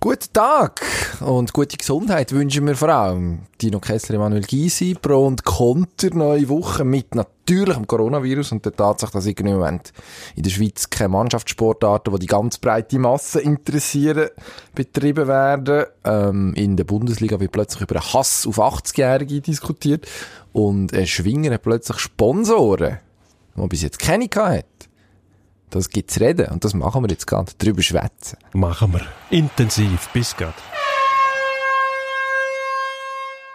Guten Tag und gute Gesundheit wünschen wir vor allem Dino Kessler, Emanuel Gysi, Pro und Konter, neue Woche mit natürlichem Coronavirus und der Tatsache, dass irgendwie im Moment in der Schweiz keine Mannschaftssportarten, die die ganz breite Masse interessieren, betrieben werden. Ähm, in der Bundesliga wird plötzlich über einen Hass auf 80-Jährige diskutiert und ein Schwinger hat plötzlich Sponsoren, die man bis jetzt keine hat. Das gibt's reden und das machen wir jetzt gerade. Drüber schwätzen. Machen wir. Intensiv. Bis grad.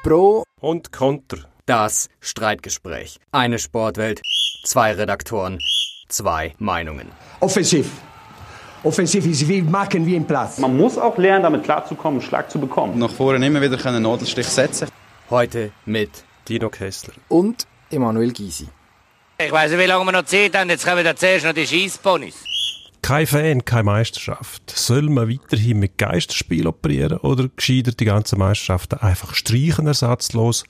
Pro und Konter. Das Streitgespräch. Eine Sportwelt, zwei Redaktoren, zwei Meinungen. Offensiv. Offensiv ist wie machen wie im Platz. Man muss auch lernen, damit klarzukommen, einen Schlag zu bekommen. Nach vorne immer wieder einen Nadelstich setzen. Heute mit Dino Kessler und Emanuel Gysi. Ich weiß nicht, wie lange wir noch Zeit haben. Jetzt kommen wir zuerst noch die Scheissponys. Kein Fan, keine Meisterschaft. Soll man weiterhin mit Geisterspiel operieren oder gescheiter die ganze Meisterschaft einfach streichen, ersatzlos?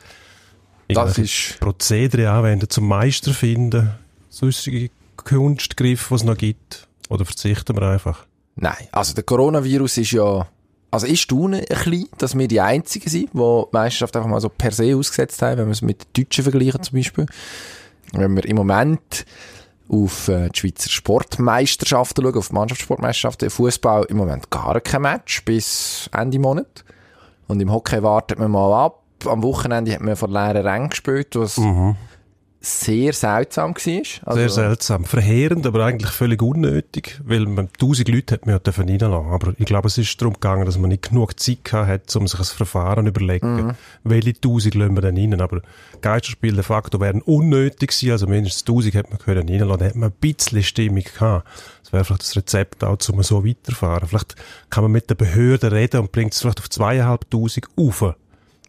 Das ist Prozedere anwenden zum Meister finden, sonstige Kunstgriffe, die es noch gibt? Oder verzichten wir einfach? Nein, also der Coronavirus ist ja, also ich staune ein bisschen, dass wir die Einzigen sind, die die Meisterschaft einfach mal so per se ausgesetzt haben, wenn wir es mit den Deutschen vergleichen zum Beispiel. Wenn wir im Moment auf äh, die Schweizer Sportmeisterschaften schauen, auf die Mannschaftssportmeisterschaften, Fußball im Moment gar kein Match bis Ende Monat. Und im Hockey wartet man mal ab. Am Wochenende hat man vor leeren Rängen gespielt, was Mhm. Sehr seltsam war. Also, Sehr seltsam. Verheerend, aber eigentlich völlig unnötig, weil man tausend Leute hat man ja dürfen reinlassen. Aber ich glaube, es ist darum gegangen, dass man nicht genug Zeit hat, um sich ein Verfahren zu überlegen, Mhm. welche tausend lassen wir denn rein. Aber Geisterspiele de facto wären unnötig gewesen, also mindestens tausend hätte man können reinlassen, dann hätte man ein bisschen Stimmung gehabt. Das wäre vielleicht das Rezept auch, um so weiterfahren. Vielleicht kann man mit den Behörden reden und bringt es vielleicht auf zweieinhalbtausend auf.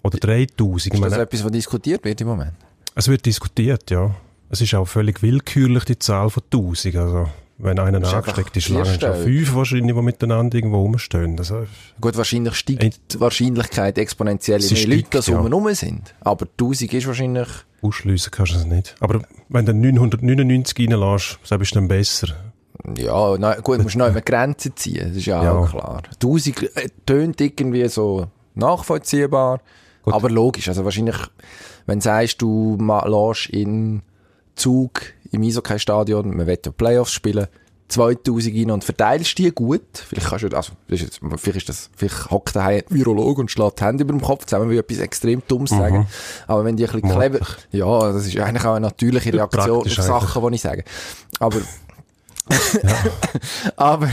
Oder dreitausend. Ich ist das meine, etwas, was diskutiert wird im Moment? Es wird diskutiert, ja. Es ist auch völlig willkürlich, die Zahl von 1000. Also, wenn einer angesteckt ist, lange schon fünf wahrscheinlich, die miteinander irgendwo rumstehen. Also, Gut, wahrscheinlich steigt die Wahrscheinlichkeit exponentiell, je mehr Leute das ja. rum sind. Aber 1000 ist wahrscheinlich... ausschliessen kannst du es nicht. Aber wenn du 999 reinlässt, so bist du dann besser. Ja, na, gut, du musst noch immer Grenzen ziehen, das ist ja, Ja. auch klar. 1000 äh, tönt irgendwie so nachvollziehbar, Gut. aber logisch. Also wahrscheinlich, wenn du sagst, du lässt in Zug im Eishockey-Stadion, man will ja Playoffs spielen, 2000 rein und verteilst die gut. Vielleicht kannst du, also, jetzt, vielleicht ist das, vielleicht hockt daheim ein Virologe und schlägt die Hände über dem Kopf zusammen, will etwas extrem Dummes sagen. Aber wenn die ein bisschen clever, ja, das ist eigentlich auch eine natürliche Reaktion auf praktisch Sachen, die ich sage. Aber, aber,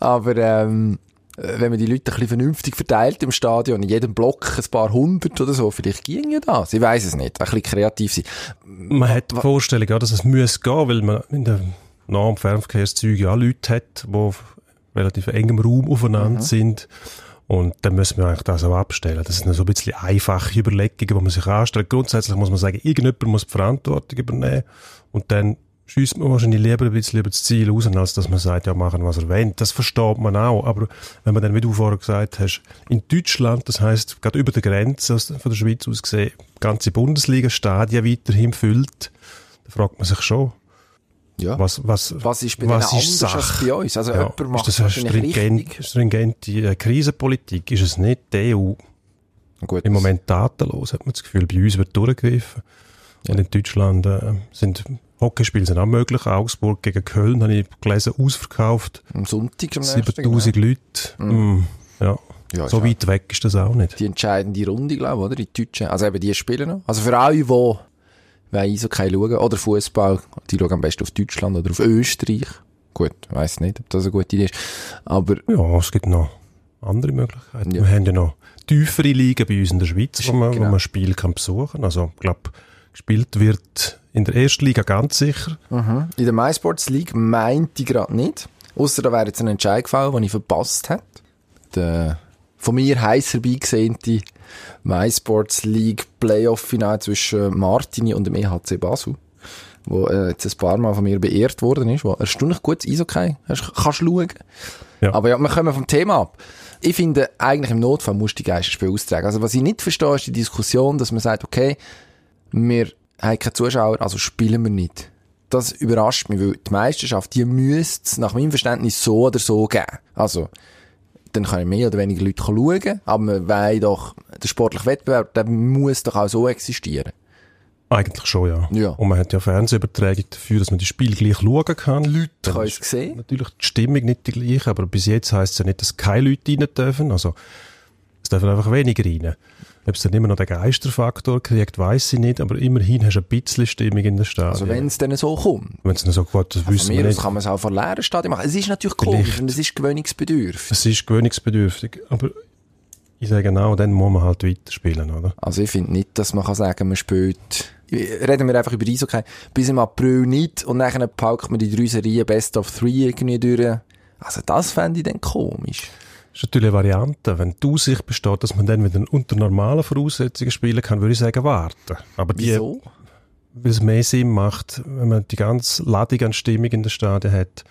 aber, ähm, wenn man die Leute ein bisschen vernünftig verteilt im Stadion, in jedem Block ein paar hundert oder so, vielleicht ging ja das. Ich weiß es nicht. Ein bisschen kreativ sein. Man hat die Vorstellung, ja, dass es muss gehen, weil man in den Nah- und Fernverkehrszügen ja Leute hat, die auf relativ engem Raum aufeinander sind. Und dann müssen wir eigentlich das auch abstellen. Das sind so ein bisschen einfache Überlegungen, die man sich anstellt. Grundsätzlich muss man sagen, irgendjemand muss die Verantwortung übernehmen. Und dann schießt man wahrscheinlich lieber ein bisschen über das Ziel raus, als dass man sagt, ja, machen, was er will. Das versteht man auch. Aber wenn man dann, wie du vorher gesagt hast, in Deutschland, das heißt gerade über der Grenze von der Schweiz aus gesehen, ganze Bundesliga-Stadien weiterhin füllt, dann fragt man sich schon, Ja. was, was, Was ist bei was ist Sache? bei uns? Also jemand macht ist das eine stringent, stringente äh, Krisenpolitik? Ist es nicht? Die EU Gut, im Moment tatenlos, hat man das Gefühl. Bei uns wird durchgegriffen. Und in Deutschland äh, sind Hockeyspiele sind auch möglich. Augsburg gegen Köln, habe ich gelesen, ausverkauft. am Sonntag am nächsten, 7000 Leute. Mm, ja. Ja, so weit weg ist das auch nicht. die entscheidende Runde, glaube ich, oder? Die Deutschen. Also eben, die spielen noch. Also für alle, die wollen Eishockey schauen, oder Fußball, die schauen am besten auf Deutschland oder auf Österreich. Gut, ich weiss nicht, ob das eine gute Idee ist. Aber, Ja, es gibt noch andere Möglichkeiten. Ja. Wir haben ja noch tiefere Ligen bei uns in der Schweiz, wo man, Genau. wo man Spiel kann besuchen. Also, ich glaube, gespielt wird in der ersten Liga ganz sicher. in der MySports League meinte ich gerade nicht. Ausser da wäre jetzt ein Entscheid gefallen, den ich verpasst habe. Der von mir heiß herbeigesehnte MySports League Playoff-Final zwischen Martini und dem EHC Basel, wo äh, jetzt ein paar Mal von mir beehrt worden ist, wo erstaunlich gutes Eishockey hast- kannst schauen. Ja. Aber ja, wir kommen vom Thema ab. Ich finde, eigentlich im Notfall musst du die Geisterspiele austragen. Also was ich nicht verstehe, ist die Diskussion, dass man sagt, okay, wir haben keine Zuschauer, also spielen wir nicht. Das überrascht mich, weil die Meisterschaft, die müsste es nach meinem Verständnis so oder so geben. Also, dann können mehr oder weniger Leute schauen, aber man weiss doch, der sportliche Wettbewerb, der muss doch auch so existieren. Eigentlich schon, ja. Ja. Und man hat ja Fernsehübertragung dafür, dass man die Spiele gleich schauen kann. Leute können es sehen. Natürlich die Stimmung nicht die gleiche, aber bis jetzt heisst es ja nicht, dass keine Leute rein dürfen. Also, es dürfen einfach weniger rein. Ob es dann immer noch den Geisterfaktor kriegt, weiß ich nicht, aber immerhin hast du ein bisschen Stimmung in der Stadt. Also wenn es dann so kommt. Wenn es dann so gut, das Von wissen mir wir nicht. kann man es auch vor leeren Stadien machen. Es ist natürlich komisch und es ist gewöhnungsbedürftig. Es ist gewöhnungsbedürftig, aber ich sage genau, dann muss man halt weiterspielen, oder? Also ich finde nicht, dass man kann sagen, man spielt, reden wir einfach über Eishockey, bis im April nicht und dann paukt man die drei Serien Best of Three irgendwie durch. Also das fände ich dann komisch. Das ist natürlich eine Variante. Wenn die Aussicht besteht, dass man dann wieder unter normalen Voraussetzungen spielen kann, würde ich sagen, warten. Aber die, Wieso? weil es mehr Sinn macht, wenn man die ganze Ladung an Stimmung in der Stadien hat.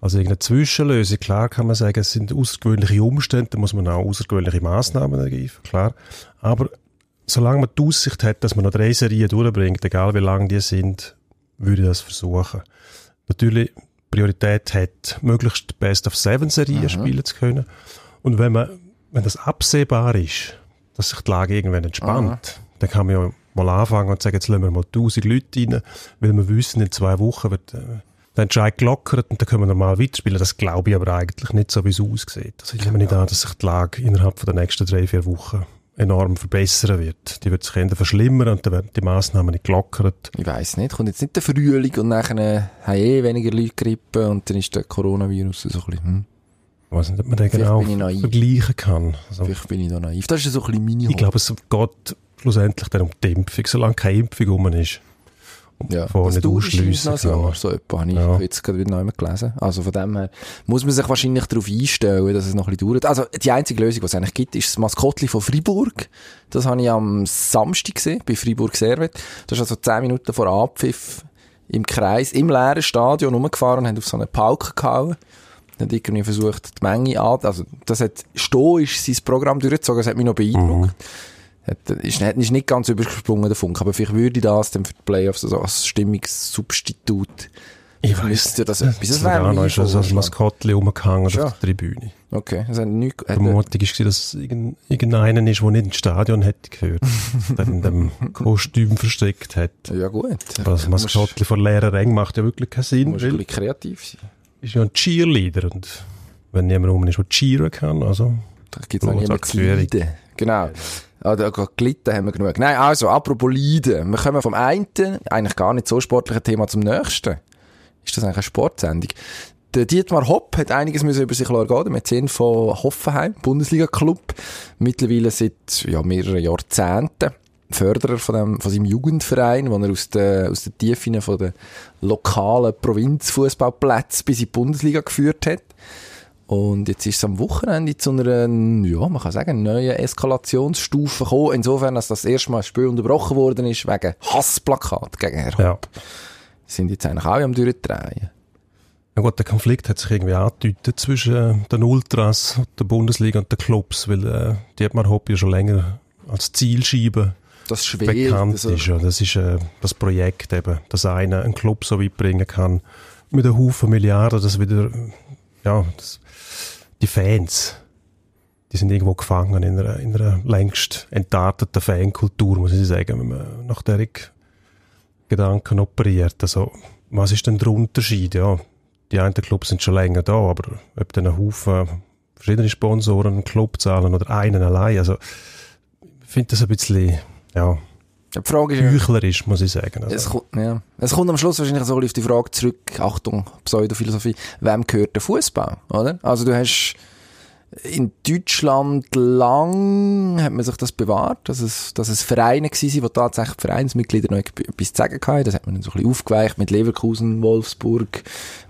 Also irgendeine Zwischenlösung. Klar kann man sagen, es sind außergewöhnliche Umstände, da muss man auch außergewöhnliche Massnahmen ergreifen, klar. Aber solange man die Aussicht hat, dass man noch drei Serien durchbringt, egal wie lang die sind, würde ich das versuchen. Natürlich, Priorität hat, möglichst die Best of Seven Serien spielen zu können. Und wenn man, wenn das absehbar ist, dass sich die Lage irgendwann entspannt, dann kann man ja mal anfangen und sagen, jetzt lassen wir mal 1000 Leute rein, weil wir wissen, in zwei Wochen wird äh, der Entscheid gelockert und dann können wir normal weiterspielen. Das glaube ich aber eigentlich nicht so, wie es aussieht. Also ich nehme nicht an, dass sich die Lage innerhalb der nächsten drei, vier Wochen enorm verbessern wird. Die wird sich eher verschlimmern und dann werden die Massnahmen nicht gelockert. Ich weiss nicht, kommt jetzt nicht der Frühling und nachher haben eh weniger Leute Grippe und dann ist der Coronavirus so ein bisschen, hm, Ich weiß nicht, ob man den genau vergleichen kann. Also, vielleicht bin ich da naiv. Das ist so ein bisschen meine ich glaube, es geht schlussendlich dann um die Impfung, solange keine Impfung rum ist. Und Ja, das nicht noch ausschliessen ein Jahr, kann. so etwa, habe ich Ja. jetzt gerade wieder neu gelesen. Also von dem her muss man sich wahrscheinlich darauf einstellen, dass es noch ein bisschen dauert. Also die einzige Lösung, die es eigentlich gibt, ist das Maskottli von Fribourg. Das habe ich am Samstag gesehen, bei Fribourg Servet. Das ist also 10 Minuten vor Abpfiff im Kreis, im leeren Stadion rumgefahren und haben auf so eine Pauke gehauen. Dann hat irgendwie versucht, die Menge an, also das hat stoisch sein Programm durchgezogen, das hat mich noch beeindruckt. Hat, ist, hat, ist nicht ganz übergesprungen, der Funk, aber vielleicht würde ich das dann für die Playoffs so als Stimmungssubstitut. Ich Müsste weiss, das etwas- das wäre ist also als Vorschlag. Maskottchen rumgehangen auf Ja. der Tribüne. Okay, das hat nicht, Die Vermutung war, dass es irgend- irgendeiner ist, der nicht ins Stadion hätte gehört, der in dem Kostüm versteckt hat. ja gut. Aber das Maskottchen von leeren Rängen macht ja wirklich keinen Sinn, Muss ein weil bisschen kreativ sein. Ist ja ein Cheerleader und wenn niemand rum ist, der cheeren kann, also Da gibt es noch niemanden. Genau. Ah, da gelitten haben wir genug. Nein, also, apropos Leiden. Wir kommen vom einen, eigentlich gar nicht so sportlichen Thema zum nächsten. Ist das eigentlich eine Sportsendung? Der Dietmar Hopp hat einiges müssen über sich ergehen. Der Mäzen von Hoffenheim, Bundesliga-Club. Mittlerweile seit ja, mehreren Jahrzehnten. Förderer von, dem, von seinem Jugendverein, wo er aus den, aus den Tiefen von den lokalen Provinzfußballplätzen bis in die Bundesliga geführt hat. Und jetzt ist es am Wochenende zu einer, ja, man kann sagen, neuen Eskalationsstufe gekommen. Insofern, dass das erste Mal das Spiel unterbrochen worden ist wegen Hassplakat gegen Herr ja. Hopp. Die sind jetzt eigentlich alle am Durchdrehen. Ja gut, der Konflikt hat sich irgendwie angedeutet zwischen äh, den Ultras, der Bundesliga und den Clubs, weil äh, die hat man Hopp ja schon länger als Zielscheibe Das ist schwer. bekannt also, ist. Ja. Das ist äh, das Projekt eben, dass einer einen Club so weit bringen kann, mit einem Haufen Milliarden, dass wieder, ja, das, die Fans, die sind irgendwo gefangen in einer, in einer längst entarteten Fankultur, muss ich sagen, wenn man nach der Gedanken operiert. Also, was ist denn der Unterschied? Ja, die einen Clubs sind schon länger da, aber ob dann ein Haufen verschiedene Sponsoren einen Club zahlen oder einen allein, also ich finde das ein bisschen, ja, die Frage ist, ja, heuchlerisch, muss ich sagen. es, Also, kommt, ja. es kommt am Schluss wahrscheinlich so ein bisschen auf die Frage zurück, Achtung, Pseudophilosophie, wem gehört der Fußball, oder? Also du hast in Deutschland lang hat man sich das bewahrt, dass es, dass es Vereine sind, wo tatsächlich Vereinsmitglieder noch etwas zu sagen hatten. Das hat man dann so ein bisschen aufgeweicht mit Leverkusen, Wolfsburg,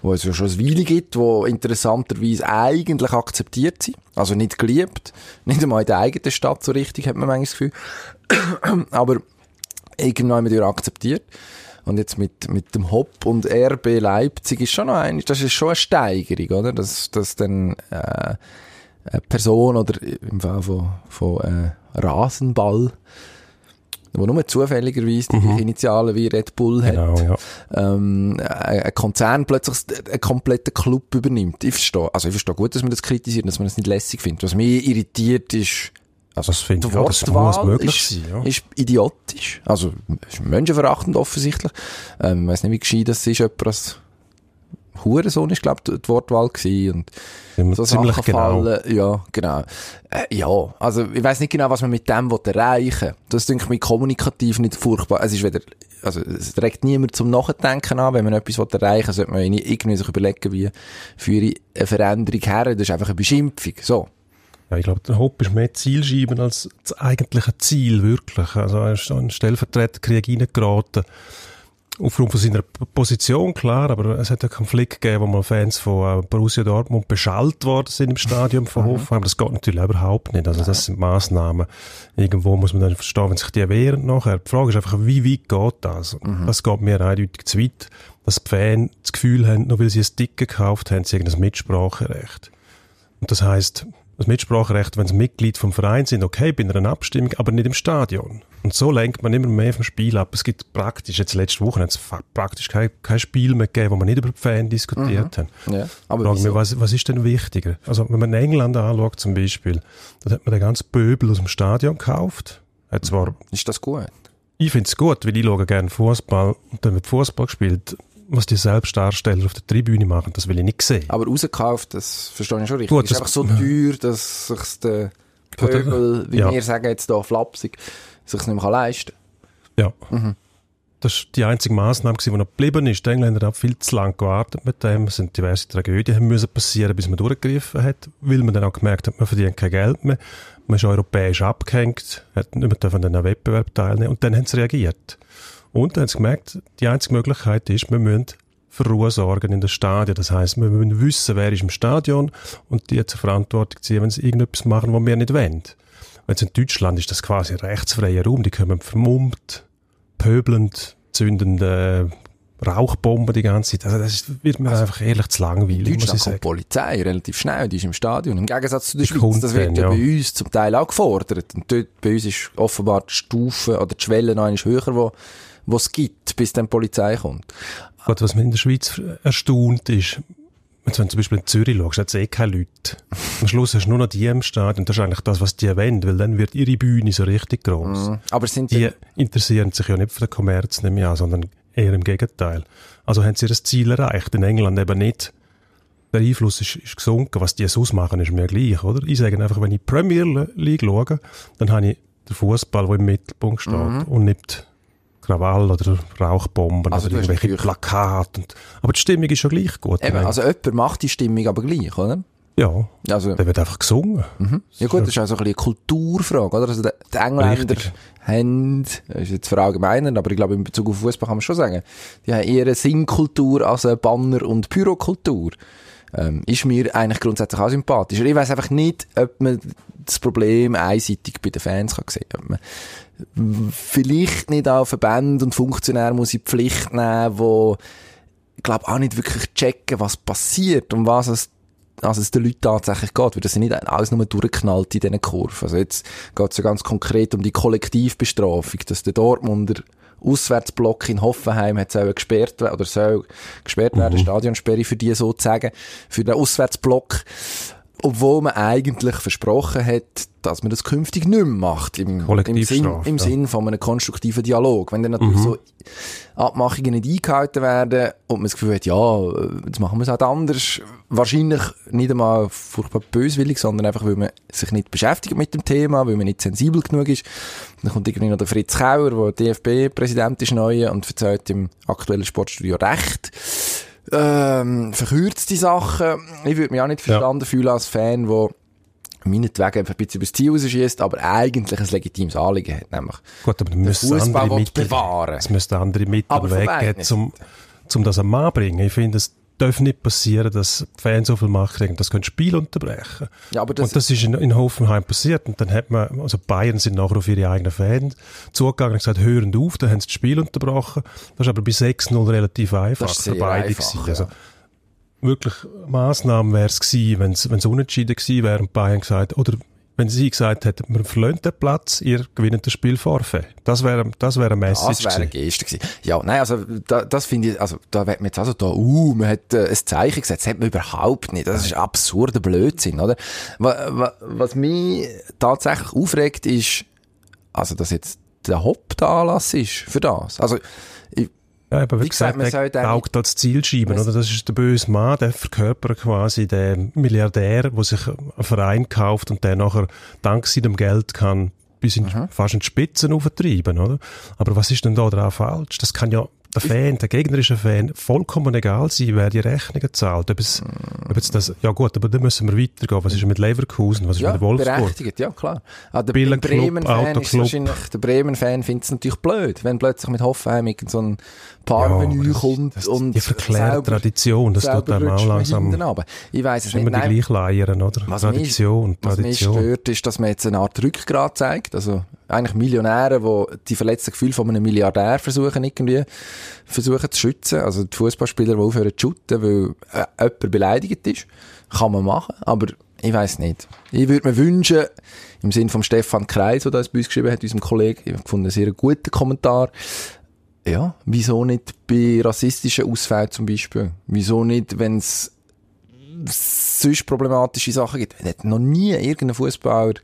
wo es ja schon eine Weile gibt, wo interessanterweise eigentlich akzeptiert sind. Also nicht geliebt. Nicht einmal in der eigenen Stadt so richtig, hat man manchmal das Gefühl. Aber irgendwann haben wir akzeptiert. Und jetzt mit, mit dem Hopp und RB Leipzig ist schon noch ein, das ist schon eine Steigerung, oder? Dass, dass dann, äh, eine Person oder im Fall von, von äh, Rasenball wo nur zufälligerweise die mhm. Initialen wie Red Bull hat, genau, ja. ähm, ein Konzern plötzlich einen kompletten Club übernimmt. Ich verstehe, also ich verstehe gut, dass man das kritisiert, dass man das nicht lässig findet. Was mich irritiert ist, also das finde ich auch, das muss möglich ist, sein. Ja. ist idiotisch. Also ist menschenverachtend offensichtlich. Ähm, ich weiss nicht, wie gescheit das ist, jemand als Hurensohn ist, glaube ich, die Wortwahl gewesen. Und so ziemlich Sachen genau. fallen. Ja, genau. Äh, ja, also ich weiß nicht genau, was man mit dem erreichen will. Das denke ich mir kommunikativ nicht furchtbar. Es ist weder, also es regt niemand zum Nachdenken an. Wenn man etwas erreichen will, sollte man irgendwie sich überlegen, wie führe ich eine Veränderung her. Das ist einfach eine Beschimpfung. So. Ja, ich glaube, der Hopp ist mehr Zielscheiben als das eigentliche Ziel, wirklich. Also er ist ein Stellvertreterkrieg reingeraten. Aufgrund von seiner Position, klar, aber es hat einen Konflikt gegeben, wo mal Fans von äh, Borussia Dortmund beschallt worden sind im Stadion von Hoffenheim. Das geht natürlich überhaupt nicht. Also das sind Massnahmen. Irgendwo muss man dann verstehen, wenn sich die wehren nachher. Die Frage ist einfach, wie weit geht das? Mhm. Das geht mir eindeutig zu weit, dass die Fans das Gefühl haben, nur weil sie ein Ticket gekauft haben, sie irgendein Mitspracherecht. Und das heißt, das Mitspracherecht, wenn sie Mitglied vom Verein sind, okay, bei einer Abstimmung, aber nicht im Stadion. Und so lenkt man immer mehr vom Spiel ab. Es gibt praktisch, jetzt letzte Woche hat es praktisch kein, kein Spiel mehr gegeben, wo man nicht über die Fans diskutiert Mhm. haben. Ja, aber wieso? wir, was, was ist denn wichtiger? Also, wenn man England anschaut zum Beispiel, dann hat man den ganzen Pöbel aus dem Stadion gekauft. Hat zwar Ist das gut? ich finde es gut, weil ich schaue gerne Fußball und dann wird Fußball gespielt. Was die Selbstdarsteller auf der Tribüne machen, das will ich nicht sehen. Aber rausgekauft, das verstehe ich schon richtig. Gut, ist das- einfach so teuer, dass sich der Pöbel, wie Ja. wir sagen jetzt hier flapsig, sich nicht mehr kann leisten Ja. Mhm. Das war die einzige Massnahme, die noch geblieben ist. Die Engländer haben viel zu lange gewartet mit dem. Es sind diverse Tragödien müssen passieren, bis man durchgegriffen hat, weil man dann auch gemerkt hat, man verdient kein Geld mehr. Man ist europäisch abgehängt, hat nicht mehr an einem Wettbewerb teilnehmen und dann haben sie reagiert. Und dann haben sie gemerkt, die einzige Möglichkeit ist, wir müssen für Ruhe sorgen in den Stadien. Das heißt, wir müssen wissen, wer ist im Stadion und die zur Verantwortung ziehen, wenn sie irgendetwas machen, was wir nicht wollen. Jetzt in Deutschland ist das quasi ein rechtsfreier Raum. Die kommen vermummt, pöbelnd, zünden äh, Rauchbomben die ganze Zeit. Also das ist, wird mir einfach ehrlich zu In langweilig, muss ich Deutschland kommt die sagen. Polizei relativ schnell, die ist im Stadion. Im Gegensatz zu der Schweiz, kommt das wird ja ja. bei uns zum Teil auch gefordert. Und dort, bei uns ist offenbar die Stufe oder die Schwelle noch höher, wo, wo es gibt, bis dann die Polizei kommt. Gut, was mich in der Schweiz erstaunt ist, wenn du zum Beispiel in Zürich schaust, hat es eh keine Leute. Am Schluss hast du nur noch die im Stadion. Das ist eigentlich das, was die wollen, weil dann wird ihre Bühne so richtig groß. Mhm. Aber sind Die interessieren sich ja nicht für den Kommerz, nehme ich an, sondern eher im Gegenteil. Also haben sie ihr Ziel erreicht. In England eben nicht. Der Einfluss ist, ist gesunken. Was die sonst machen, ist mir gleich, oder? Ich sage einfach, wenn ich Premier League schaue, dann habe ich den Fußball, der im Mittelpunkt steht und nicht Krawall oder Rauchbomben Also oder irgendwelche natürlich- Plakate. Und, aber die Stimmung ist schon gleich gut. eben, also jemand macht die Stimmung aber gleich, oder? ja, Also, da wird einfach gesungen. ja gut, das ist auch so ein eine Kulturfrage, oder? Also die, die Engländer Richtig. haben, das ist jetzt verallgemeinern, aber ich glaube in Bezug auf Fußball kann man schon sagen, die haben eher eine Singkultur als eine Banner- und Pyrokultur. Ähm, ist mir eigentlich grundsätzlich auch sympathischer. Ich weiß einfach nicht, ob man das Problem einseitig bei den Fans kann sehen kann. Vielleicht nicht auch Verbände und Funktionäre muss in die Pflicht nehmen, wo, ich glaube, auch nicht wirklich checken, was passiert und was es also es den Leuten tatsächlich geht, weil das sind nicht alles nur durchgeknallt in diesen Kurven. Also jetzt geht es ja ganz konkret um die Kollektivbestrafung, dass der Dortmunder Auswärtsblock in Hoffenheim hat soll gesperrt werden, oder soll gesperrt werden, Stadionsperre für die sozusagen, für den Auswärtsblock. Obwohl man eigentlich versprochen hat, dass man das künftig nicht mehr macht. Im, im Sinn, im ja. Sinn von einem konstruktiven Dialog. Wenn dann natürlich so Abmachungen nicht eingehalten werden und man das Gefühl hat, ja, jetzt machen wir es halt anders. Wahrscheinlich nicht einmal furchtbar böswillig, sondern einfach, weil man sich nicht beschäftigt mit dem Thema, weil man nicht sensibel genug ist. Dann kommt irgendwie noch der Fritz Kauer, der DFB-Präsident ist neu und erzählt im aktuellen Sportstudio Recht. Ähm, verkürzte Sachen. Ich würde mich auch nicht verstanden fühlen als Fan, der meinetwegen einfach ein bisschen übers Ziel rausschießt, aber eigentlich ein legitimes Anliegen hat, nämlich Gut, aber müssen Fußball andere Mittel bewahren. Es müssen andere Mittel Aber um, um das am Mann zu bringen. Ich finde, es darf nicht passieren, dass Fans so viel Macht kriegen, das das Spiel unterbrechen. Ja, aber das, und das ist in, in Hoffenheim passiert. Und dann hat man, also Bayern sind nachher auf ihre eigenen Fans zugegangen und gesagt, hören auf, dann haben sie das Spiel unterbrochen. Das ist aber bei 6-0 relativ einfach Das ist für beide einfach, gewesen. ja. Also, wirklich Massnahmen wäre es gewesen, wenn es unentschieden gewesen wäre und Bayern gesagt, oder wenn sie gesagt hätten, wir verlassen den Platz, ihr gewinnt das Spiel Forfait. Das wäre, das wäre eine Message Das wäre eine. Geste gewesen. Ja, nein, also, da, das finde ich, also, da wird man jetzt also da, uh, man hat äh, ein Zeichen gesetzt. Das hat man überhaupt nicht. Das ist absurder Blödsinn, oder? Was, was mich tatsächlich aufregt, ist, also, dass jetzt der Hauptanlass ist für das. Also, ich, Ja, aber wie, Wie gesagt, gesagt, der taugt als Ziel schieben, oder? Das ist der böse Mann, der verkörpert quasi den Milliardär, der sich einen Verein kauft und der nachher dank seinem Geld kann bis in, fast in die Spitzen auftreiben, oder? Aber was ist denn da drauf falsch? Das kann ja der Fan, der gegnerische Fan, vollkommen egal sein, wer die Rechnungen zahlt. Ob es, ob jetzt das, ja gut, aber dann müssen wir weitergehen. Was ist mit Leverkusen? Was ist ja, mit Wolfsburg? berechtigt, ja, klar. Ah, der Bremen-Fan ist Autoclub. wahrscheinlich, der Bremen-Fan findet es natürlich blöd, wenn plötzlich mit Hoffenheim so ein Aber das- kommt das- und die verklärte Tradition, das tut einem auch langsam-. Ich weiss es nicht. immer die Nein, gleiche Leiern, oder? Was Tradition, mich, was mich stört, ist, dass man jetzt eine Art Rückgrat zeigt. Also, eigentlich Millionäre, die die verletzten Gefühle von einem Milliardär versuchen, irgendwie, versuchen zu schützen. Also, die Fußballspieler, die aufhören zu shooten, weil äh, jemand beleidigt ist. Kann man machen, aber ich weiß nicht. Ich würde mir wünschen, im Sinn von Stefan Kreis, der das bei uns geschrieben hat, unserem Kollegen, ich fand einen sehr guten Kommentar. Ja, wieso nicht bei rassistischen Ausfällen zum Beispiel? Wieso nicht, wenn es sonst problematische Sachen gibt. Hat noch nie irgendein Fußballer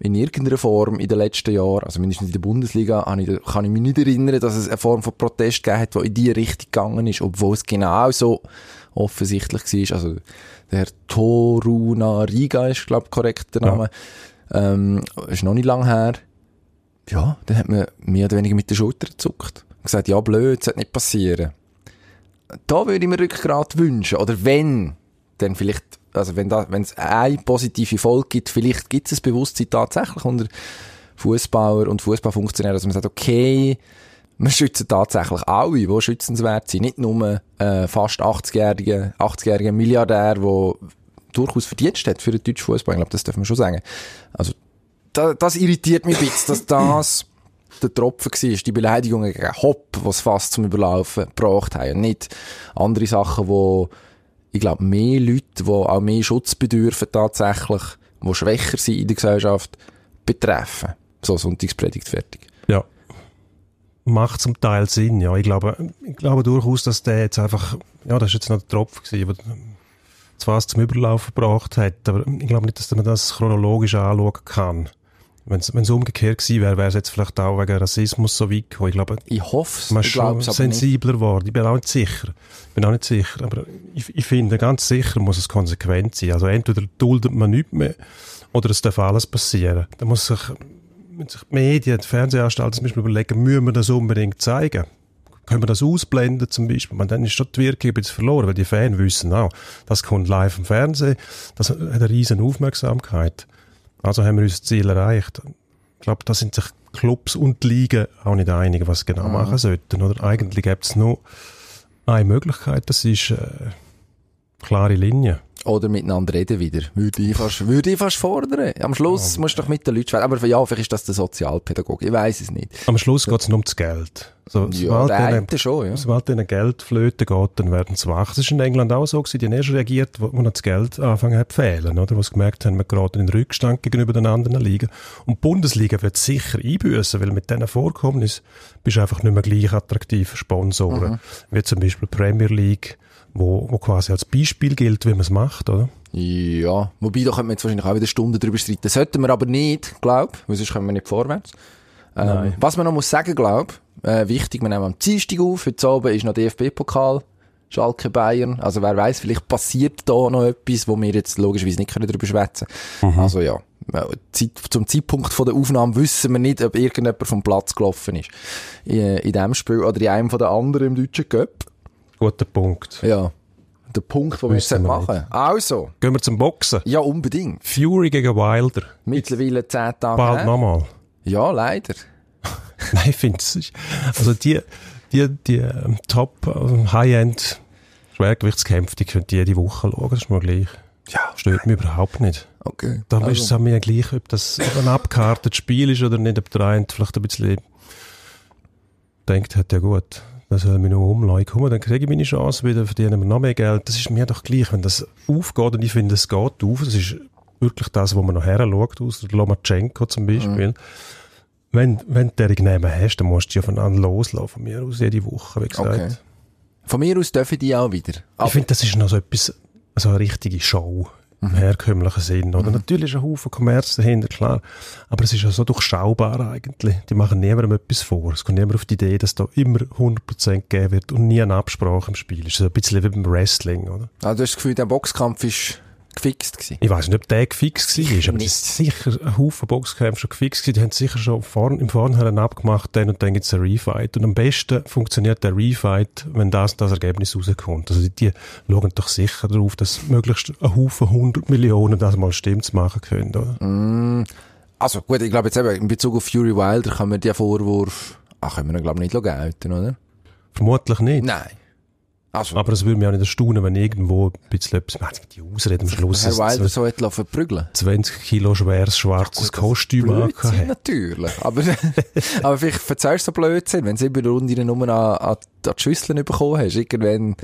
in irgendeiner Form in den letzten Jahren, also mindestens in der Bundesliga, ich, kann ich mich nicht erinnern, dass es eine Form von Protest gegeben hat, die in die Richtung gegangen ist, obwohl es genau so offensichtlich war. Also der Toruna Riga ist, glaube ich, korrekt der Ja. Name. Ähm, ist noch nicht lang her. Ja, dann hat man mehr oder weniger mit der Schulter gezuckt. Und gesagt, ja blöd, das sollte nicht passieren. Da würde ich mir Rückgrat wünschen. Oder wenn, dann vielleicht, also wenn da, wenn es eine positive Folge gibt, vielleicht gibt es ein Bewusstsein tatsächlich unter Fußballer und Fußballfunktionären, dass man sagt, okay, wir schützen tatsächlich alle, die schützenswert sind. Nicht nur äh, fast 80-jährige 80 Milliardär, der durchaus Verdienst hat für den deutschen Fußball. Ich glaube, das dürfen wir schon sagen. Also, da, das irritiert mich ein bisschen, dass das der Tropfen war, die Beleidigungen gegen Hopp, was fast zum Überlaufen gebracht haben. Und nicht andere Sachen, wo ich glaube, mehr Leute, die auch mehr Schutz bedürfen tatsächlich, die schwächer sind in der Gesellschaft, betreffen. So, Sonntagspredigt fertig. Ja. Macht zum Teil Sinn, ja. Ich glaube, ich glaube durchaus, dass der jetzt einfach, ja, das ist jetzt noch der Tropf gewesen, der zwar es zum Überlaufen gebracht hat, aber ich glaube nicht, dass man das chronologisch anschauen kann. Wenn es umgekehrt gewesen wäre, wäre es jetzt vielleicht auch wegen Rassismus so weit gekommen. Ich glaube, Ich hoffe es, man ist schon sensibler geworden. Ich bin auch nicht sicher. Ich bin auch nicht sicher. Aber ich, ich finde, ganz sicher muss es konsequent sein. Also entweder duldet man nichts mehr oder es darf alles passieren. Da muss sich, sich die Medien, die Fernsehanstalten zum Beispiel überlegen, müssen wir das unbedingt zeigen? Können wir das ausblenden zum Beispiel? Man, dann ist schon die Wirkung ein bisschen verloren, weil die Fans wissen auch, das kommt live im Fernsehen, das hat eine riesen Aufmerksamkeit. Also haben wir unser Ziel erreicht. Ich glaube, da sind sich Clubs und Ligen auch nicht einig, was sie genau machen sollten. Oder eigentlich gibt es nur eine Möglichkeit, das ist äh, klare Linie. Oder miteinander reden wieder. Würde ich fast, würde ich fast fordern. Am Schluss musst du doch mit den Leuten sprechen. Aber ja, vielleicht ist das der Sozialpädagoge. Ich weiß es nicht. Am Schluss geht es nur ums Geld. So, Ja, sobald eine schon, ja. Sobald ihnen Geld flöten geht, dann werden sie wach. Das ist in England auch so gewesen. Die haben erst reagiert, wo, noch das Geld angefangen hat zu fehlen, oder? Wo sie gemerkt haben, wir geraten in den Rückstand gegenüber den anderen Ligen. Und die Bundesliga wird sicher einbüßen, weil mit diesen Vorkommnissen bist du einfach nicht mehr gleich attraktiv für Sponsoren. Mhm. Wie zum Beispiel Premier League, wo, wo quasi als Beispiel gilt, wie man es macht, oder? Ja, wobei, da könnte man jetzt wahrscheinlich auch wieder Stunden drüber streiten. Sollten wir aber nicht, glaub, weil sonst kommen wir nicht vorwärts. Ähm, was man noch muss sagen, glaub, äh, wichtig, wir nehmen am Dienstag auf, heute Abend ist noch DFB-Pokal, Schalke Bayern, also wer weiß, vielleicht passiert da noch etwas, wo wir jetzt logischerweise nicht können drüber schwätzen Also ja, äh, zum Zeitpunkt von der Aufnahme wissen wir nicht, ob irgendjemand vom Platz gelaufen ist. In, in dem Spiel oder in einem von den anderen im deutschen Cup. Guter Punkt. Ja. Der Punkt, den wir jetzt machen. Also, Gehen wir zum Boxen. ja, unbedingt. Fury gegen Wilder. Mittlerweile zehn Tage Bald nochmal. Ja, leider. Nein, ich finde es, also die, die, die ähm, Top, äh, High-End Schwergewichtskämpfe, die könnt ihr jede Woche schauen, das ist mir gleich. Ja, Stört mich überhaupt nicht. okay. Da Also, ist es mir gleich, ob das ein abgekartetes Spiel ist oder nicht, ob der eine vielleicht ein bisschen denkt hat, ja gut, das soll mich nur umlassen. Komm, dann kriege ich meine Chance wieder, verdienen wir noch mehr Geld. Das ist mir doch gleich, wenn das aufgeht und ich finde, es geht auf, das ist wirklich das, wo man noch her schaut, aus der Lomachenko zum Beispiel. Wenn, wenn du den Namen hast, dann musst du ja voneinander loslassen, von mir aus jede Woche, wie gesagt. Okay. Von mir aus dürfen die auch wieder. Ich finde, das ist noch so etwas, so eine richtige Show im herkömmlichen Sinn. Oder? Natürlich ist ein Haufen Kommerz dahinter, klar. Aber es ist ja so durchschaubar eigentlich. Die machen niemandem etwas vor. Es kommt niemand auf die Idee, dass da immer 100% gegeben wird und nie eine Absprache im Spiel ist. So ein bisschen wie beim Wrestling, oder? Also du hast das Gefühl, der Boxkampf ist gefixt gewesen. Ich weiß nicht, ob der gefixt war, aber es ist sicher ein Haufen Boxkämpfe schon gefixt gewesen. Die haben sicher schon vorn, im Vornherein abgemacht, dann und dann gibt es einen Refight. Und am besten funktioniert der Refight, wenn das, das Ergebnis rauskommt. Also die, die schauen doch sicher darauf, dass möglichst ein Haufen 100 Millionen das mal stimmt machen können, oder? Also gut, ich glaube jetzt eben, in Bezug auf Fury Wilder kann man den Vorwurf, ach, können wir ihn glaube ich nicht gelten, oder? Vermutlich nicht. Nein. Also, Aber es würde mich auch nicht erstaunen, wenn irgendwo ein bisschen etwas, man hat die Ausrede am Schluss, Herr es Wilder so etwas verprügeln. 20 Kilo schweres schwarzes Kostüm Blödsinn, angehabt. natürlich. Aber, aber vielleicht verzeihst du so Blödsinn, wenn du über eine Runde nur an, an, an die Schüsseln bekommen hast. Irgendwann,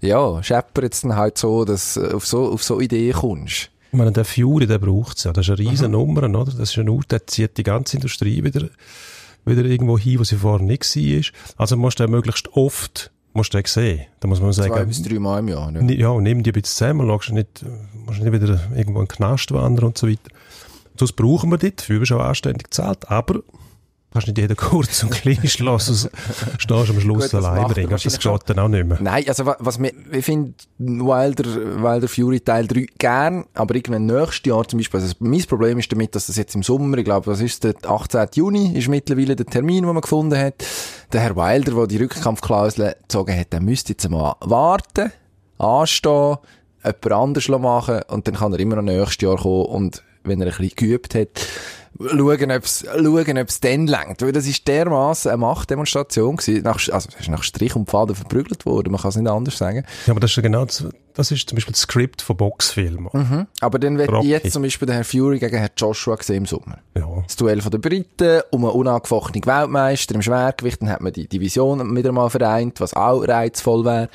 ja, scheppert es dann halt so, dass du auf so, auf so Ideen kommst. Ich meine, der Fury, der braucht's ja. Das ist eine riesen Nummer, oder? Das ist ein Ort, der zieht die ganze Industrie wieder, wieder irgendwo hin, wo sie vorher nicht war. Also musst du den möglichst oft, musst du den sehen. Da muss man Zwei sagen, bis drei Mal im Jahr. Ne? ja, nimm die ein bisschen zusammen, schaust du nicht, musst nicht wieder irgendwo in den Knast wandern und so weiter. Sonst brauchen wir das, dafür wirst du auch anständig gezahlt, aber kannst nicht jeden kurz und klein schlossen, stehst am Schluss Gut, allein macht er bringen. Das geht dann auch nicht mehr. Nein, also wa- was mir, ich finde Wilder, Wilder Fury Teil 3 gern, aber irgendwann nächstes Jahr zum Beispiel, also mein Problem ist damit, dass das jetzt im Sommer, ich glaube, was ist der 18. Juni, ist mittlerweile der Termin, den man gefunden hat. Der Herr Wilder, der die Rückkampfklausel gezogen hat, der müsste jetzt mal warten, anstehen, jemand anders machen und dann kann er immer noch nächstes Jahr kommen und wenn er ein bisschen geübt hat, schauen, ob es schauen, ob's dann längt. Weil das ist dermaßen eine Machtdemonstration gewesen. Nach, also, er ist nach Strich und Faden verprügelt worden. Man kann es nicht anders sagen. Ja, aber das ist ja genau, das, das ist zum Beispiel das Skript von Boxfilmen. Aber dann wird jetzt zum Beispiel der Herr Fury gegen Herrn Joshua gesehen im Sommer. Ja. Das Duell von den Briten um einen unangefochtenen Weltmeister im Schwergewicht. Dann hat man die Division wieder mal vereint, was auch reizvoll wäre.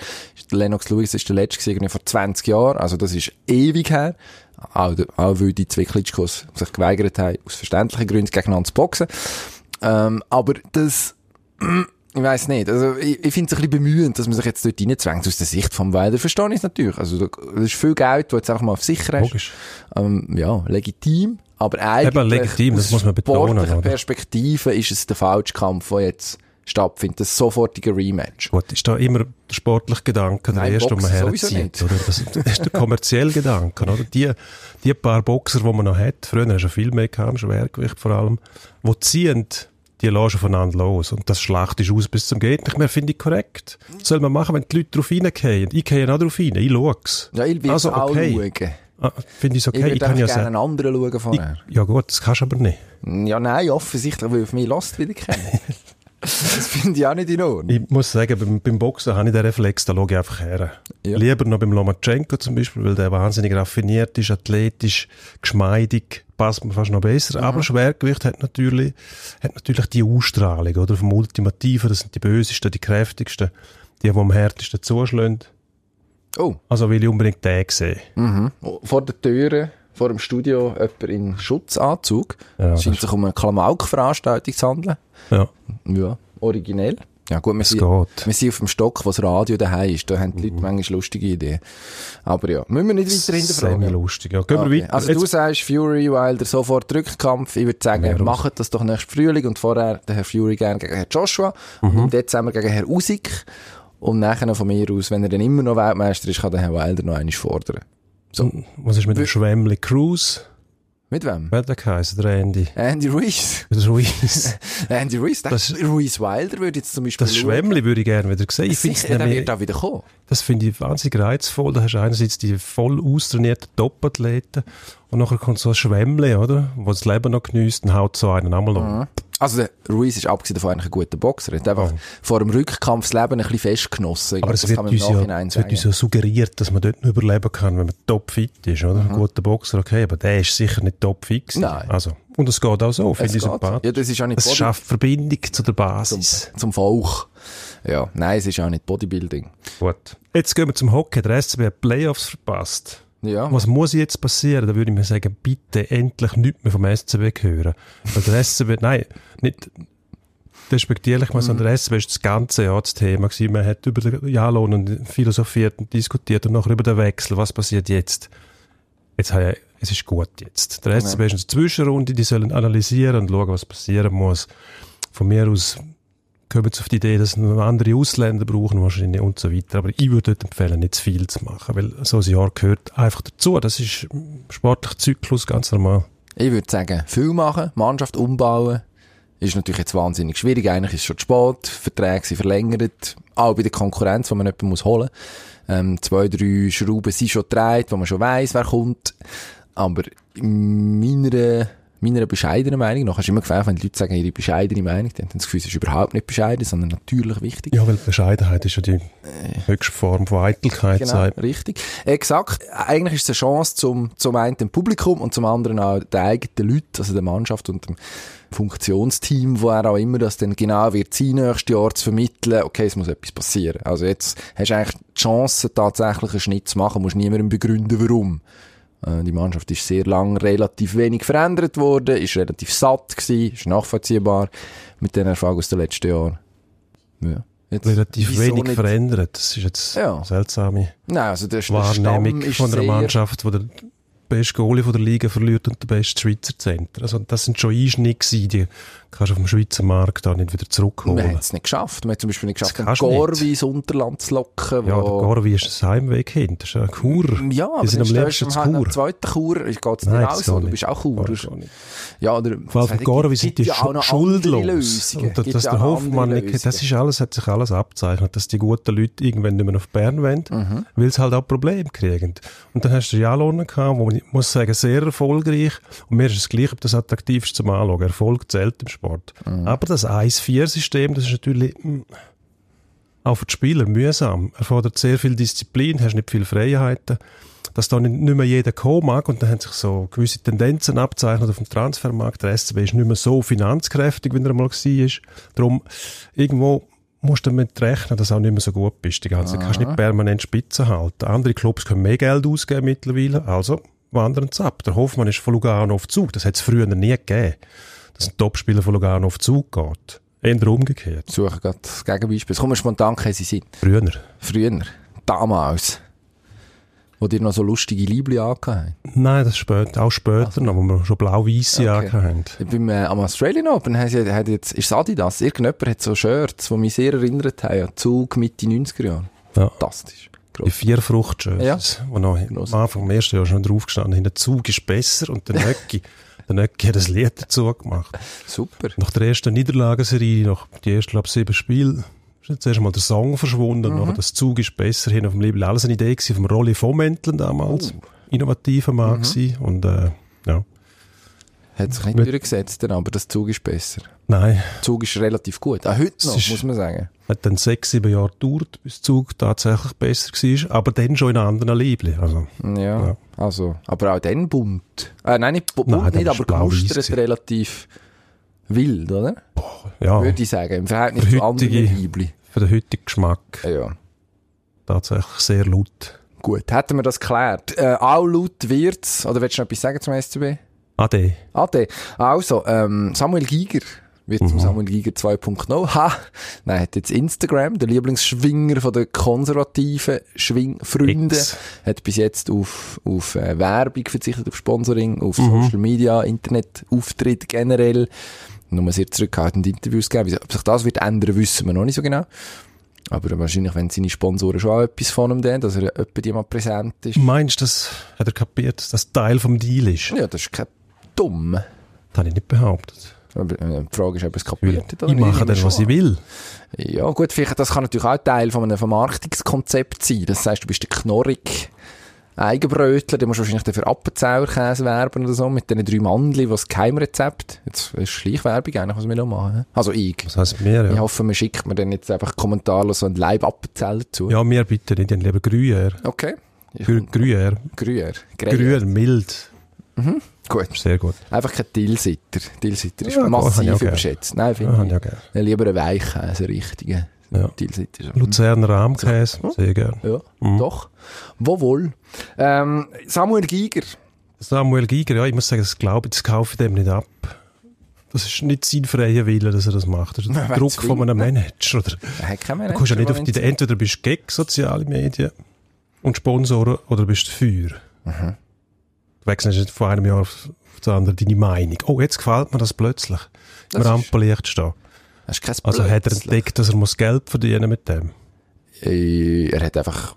Lennox Lewis ist der letzte irgendwie vor 20 Jahren. Also das ist ewig her. Auch, auch weil die zwei Klitschkos sich geweigert haben, aus verständlichen Gründen gegeneinander zu boxen. Ähm, aber das, ich weiß nicht. Also, ich, ich finde es ein bisschen bemühend, dass man sich jetzt dort reinzwängt. Aus der Sicht vom Wilder verstehe ich es natürlich. Also, da- das ist viel Geld, das jetzt einfach mal auf sicher hast. Logisch. Ähm, ja, legitim. Aber eigentlich. Eben, legitim, das muss man betonen, oder? Perspektive ist es der Falschkampf, der jetzt stattfindet. Das sofortige Rematch. Gut, ist da immer der sportliche Gedanke, der Nein, erste, den man Boxen sowieso herzieht, oder? Das, das ist der kommerzielle Gedanke, oder? Die, die paar Boxer, die man noch hat, früher hast du viel mehr gehabt, Schwergewicht vor allem, die ziehen, die lassen voneinander los. Und das Schlacht ist aus bis zum geht nicht mehr, finde ich korrekt. Das soll man machen, wenn die Leute drauf reingehen. Ich gehe auch drauf rein, ich schaue es. Ja, ich will Also, auch okay. schauen. Ah, finde ich es Ich okay. Ich, würde kann ja gerne einen anderen schauen ich, vorher. ja gut, das kannst du aber nicht. Ja, nein, offensichtlich, weil ich mich Lost wieder kenne. finde ich auch nicht in Ordnung. Ich muss sagen, beim, beim Boxen habe ich den Reflex, da schaue ich einfach her. Ja. Lieber noch beim Lomachenko zum Beispiel, weil der wahnsinnig raffiniert ist, athletisch, geschmeidig, passt mir fast noch besser. Mhm. Aber Schwergewicht hat natürlich, hat natürlich die Ausstrahlung, oder? Vom Ultimativen, das sind die bösesten, die kräftigsten, die, die am härtesten zuschlagen. Oh, Also will ich unbedingt den sehen. mhm. vor der Türe, vor dem Studio, jemand in Schutzanzug. Ja, scheint sich um eine Klamauk-Veranstaltung zu handeln. Ja, Ja, originell. Ja gut, wir es sind, geht. wir sind auf dem Stock, wo das Radio daheim ist. Da haben die Mhm. Leute manchmal lustige Ideen. Aber ja, müssen wir nicht weiter hinterfragen. Semi-lustig. Ja, gehen wir Okay. weiter. Also du Jetzt- sagst Fury, Wilder, sofort Rückkampf. Ich würde sagen, raus. macht das doch nächstes Frühling und vorher der Herr Fury gerne gegen Herr Joshua und Mhm. im Dezember gegen Herr Usyk. Und nachher von mir aus, wenn er dann immer noch Weltmeister ist, kann der Herr Wilder noch einmal fordern. So. Was ist mit dem Schwemmli Cruz? Mit wem? Wer der geheißen? Der Andy. Andy Ruiz. Ruiz. Andy Ruiz. Das, Das- Ruiz Wilder würde jetzt zum Beispiel Das Schwemmli würde ich gerne wieder sehen. Ich finde der wird auch wieder kommen. Das finde ich wahnsinnig reizvoll. Da hast du einerseits die voll austrainierten Top-Athleten und nachher kommt so ein Schwemmli, oder? Wo das Leben noch geniesst und haut so einen einmal um. Also der Ruiz ist abgesehen davon eigentlich ein guter Boxer. Er hat einfach vor dem Rückkampf das Leben ein bisschen festgenossen. Aber es wird, uns ja, es wird uns ja suggeriert, dass man dort nicht überleben kann, wenn man topfit ist, oder? Ein guter Boxer, okay, aber der ist sicher nicht topfit. gewesen. Nein. Also, und es geht auch so, finde ich sympathisch. Ja, das ist auch nicht es Body- schafft Verbindung zu der zum, Basis. zum Volk. Ja, nein, es ist auch nicht Bodybuilding. Gut. Jetzt gehen wir zum Hockey. Der SCB hat Playoffs verpasst. Ja. Was muss jetzt passieren? Da würde ich mir sagen, bitte endlich nichts mehr vom SCB hören. Weil der SCB, nein, nicht respektierlich, mhm. sondern der SCB ist das ganze Jahr das Thema gewesen. Man hat über den Jahrlohn und philosophiert und diskutiert und nachher über den Wechsel. Was passiert jetzt? Jetzt habe ich, es ist gut jetzt. Der SCB ist eine Zwischenrunde, die sollen analysieren und schauen, was passieren muss. Von mir aus kommen sie auf die Idee, dass noch andere Ausländer brauchen wahrscheinlich und so weiter. Aber ich würde dort empfehlen, nicht zu viel zu machen, weil so ein Jahr gehört einfach dazu. Das ist sportlicher Zyklus, ganz normal. Ich würde sagen, viel machen, Mannschaft umbauen. Ist natürlich jetzt wahnsinnig schwierig. Eigentlich ist es schon zu spät. Verträge sind verlängert. Auch bei der Konkurrenz, wo man jemanden muss holen muss. Ähm, zwei, drei Schrauben sind schon gedreht, wo man schon weiss, wer kommt. Aber in meiner meiner bescheidenen Meinung nach, hast du immer gefällt, wenn die Leute sagen, ihre bescheidene Meinung, dann haben das Gefühl, es ist überhaupt nicht bescheiden, sondern natürlich wichtig. Ja, weil Bescheidenheit ist ja die äh, höchste Form von Eitelkeit. Genau, sagt. richtig. Exakt. Eigentlich ist es eine Chance zum, zum einen dem Publikum und zum anderen auch den eigenen Leuten, also der Mannschaft und dem Funktionsteam, wo er auch immer das dann genau wird sein, nächstes Jahr zu vermitteln, okay, es muss etwas passieren. Also jetzt hast du eigentlich die Chance, tatsächlich einen Schnitt zu machen, musst niemandem begründen, warum. Äh, die Mannschaft ist sehr lang relativ wenig verändert worden, ist relativ satt gewesen, ist nachvollziehbar mit den Erfahrungen aus den letzten Jahren. Ja. Jetzt, relativ wenig nicht? verändert. Das ist jetzt ja. seltsame Nein, also der, Wahrnehmung der von einer Mannschaft, die beste Goalie von der Liga verliert und der beste Schweizer Center. Also das sind schon Einschnitte die kannst du auf dem Schweizer Markt da nicht wieder zurückholen. Man hat es nicht geschafft. Man hat zum Beispiel nicht geschafft, den Gorvi ins Unterland zu locken. Ja, der Gorvi ist ein Heimweg hin. Das ist ein Chur. Ja, aber sind am liebsten zu Chur. zweiten Chur geht es nicht aus. Du bist auch Chur. Ja, oder... Vor allem Gorvi sind die ja schuldlos. Und dass der Hoffmann nicht... Das ist alles, hat sich alles abzeichnet, dass die guten Leute irgendwann nicht mehr auf Bern wollen, mhm. weil sie halt auch Probleme kriegen. Und dann hast du Jalone gehabt, wo ich muss sagen, sehr erfolgreich. Und mir ist es gleich, ob das attraktiv ist zum Anschauen. Erfolg zählt im Sport. Sport. Mhm. Aber das 1-4-System, das ist natürlich hm, auch für die Spieler mühsam. Erfordert sehr viel Disziplin, hast nicht viele Freiheiten. Dass da nicht, nicht mehr jeder kommen mag und dann haben sich so gewisse Tendenzen abzeichnet auf dem Transfermarkt. Der SCB ist nicht mehr so finanzkräftig, wie er mal war. Darum, irgendwo musst du damit rechnen, dass du auch nicht mehr so gut bist. Die ganze, kannst nicht permanent Spitzen halten. Andere Clubs können mehr Geld ausgeben mittlerweile, also wandern sie ab. Der Hoffmann ist von Lugano auf Zug. Das hat es früher nie gegeben dass ein Topspieler von Lugano auf Zug geht. Eher umgekehrt. Suche gerade das Gegenbeispiel. Komm, spontan kennen Sie sind. Früher. Früher. Damals. Wo die noch so lustige Liebli haben? Nein, das später, auch später also. noch, wo wir schon blau-weisse okay. haben. Beim, äh, am Australian Open haben sie, hat jetzt, ist es Adidas, irgendjemand hat so Shirts, die mich sehr erinnert haben, an Zug Mitte 90er Jahre. Ja. Fantastisch. Die vier Fruchtshirts, ja. wo noch am Anfang im ersten Jahr schon drauf gestanden, der Zug ist besser und der Nöcki Nöcki hat ein Lied dazu gemacht. Super. Nach der ersten Niederlagenserie, nach die ersten, glaube sieben Spiele, ist jetzt erst mal der Song verschwunden. Mhm. Nachher das Zug ist besser hin auf dem Label. Alles eine Idee von Rolli Vomentlen damals. Oh. Innovativer Mann mhm. Und, äh, ja. Hat sich nicht durchgesetzt, aber das Zug ist besser. Nein. Der Zug ist relativ gut. Auch heute noch, muss man sagen. Hat dann sechs, sieben Jahre gedauert, bis der Zug tatsächlich besser war, aber dann schon in anderen Liebli. Also, ja, ja, also, aber auch dann bunt. Äh, nein, nicht bunt nein, nicht, aber gemustert relativ wild, oder? Boah, ja. Würde ich sagen, im Verhältnis zu anderen Liebli. Für den heutigen Geschmack. Ja. Tatsächlich sehr laut. Gut, hätten wir das geklärt. Äh, auch laut wird's, oder willst du noch etwas sagen zum SCB? Ade. Ade. Also, ähm, Samuel Giger wird zum mhm. Samuel Giger 2.0. Ha! Nein, hat jetzt Instagram, der Lieblingsschwinger von den konservativen Schwingfreunden, hat bis jetzt auf, auf äh, Werbung verzichtet, auf Sponsoring, auf mhm. Social Media, Internetauftritt generell. Nur sehr zurückhaltend Interviews geben. Ob sich das wird ändern, wissen wir noch nicht so genau. Aber wahrscheinlich, wenn seine Sponsoren schon auch etwas von ihm haben, dass er mal präsent ist. Meinst du, das hat er kapiert, dass das Teil vom Deal ist? Ja, das ist kein dumm. Das habe ich nicht behauptet. Äh, die Frage ist, ob es kapiert hat. Ich mache dann, was ich will. Ja, gut, vielleicht, das kann natürlich auch Teil von einem Vermarktungskonzept sein. Das heißt, du bist der Knorrig Eigenbrötler, du musst wahrscheinlich dafür Appenzauerkäse werben oder so, mit diesen drei Mandeln, was Geheimrezept. Jetzt ist Schleichwerbung eigentlich, was wir noch machen. Also ich. Das heisst mir, ja. Ich hoffe, man schickt mir dann jetzt einfach kommentarlos so ein Leib Appenzell dazu. Ja, mir bitte nicht, dann lieber Gruyère. Okay. Gruyère. Gruyère. Gruyère, mild. Mhm. Gut. Sehr gut. Einfach kein Tilsiter. Tilsiter ist ja, massiv überschätzt. Nein, finde ja, ich. Ja, lieber ein Weichkäse, richtigen. Ja. Tielseit ist. Luzerner Rahmkäse, sehr gern. Ja, doch. Wo wohl? Ähm, Samuel Giger. Samuel Giger, ja, ich muss sagen, das glaube ich, das kaufe ich dem nicht ab. Das ist nicht sein freier Wille, dass er das macht. Das ist der Druck von einem ne? Manager. Oder, Er hat keinen du Manager. kommst ja nicht auf die Idee, entweder bist du gegen soziale Medien und Sponsoren oder bist du für. Mhm. Wechselst nicht von einem Jahr auf das andere deine Meinung. Oh, jetzt gefällt mir das plötzlich. Im Rampenlicht stehen. Das ist kein Also hat er entdeckt, dass er muss Geld verdienen mit dem. Äh, er hat einfach,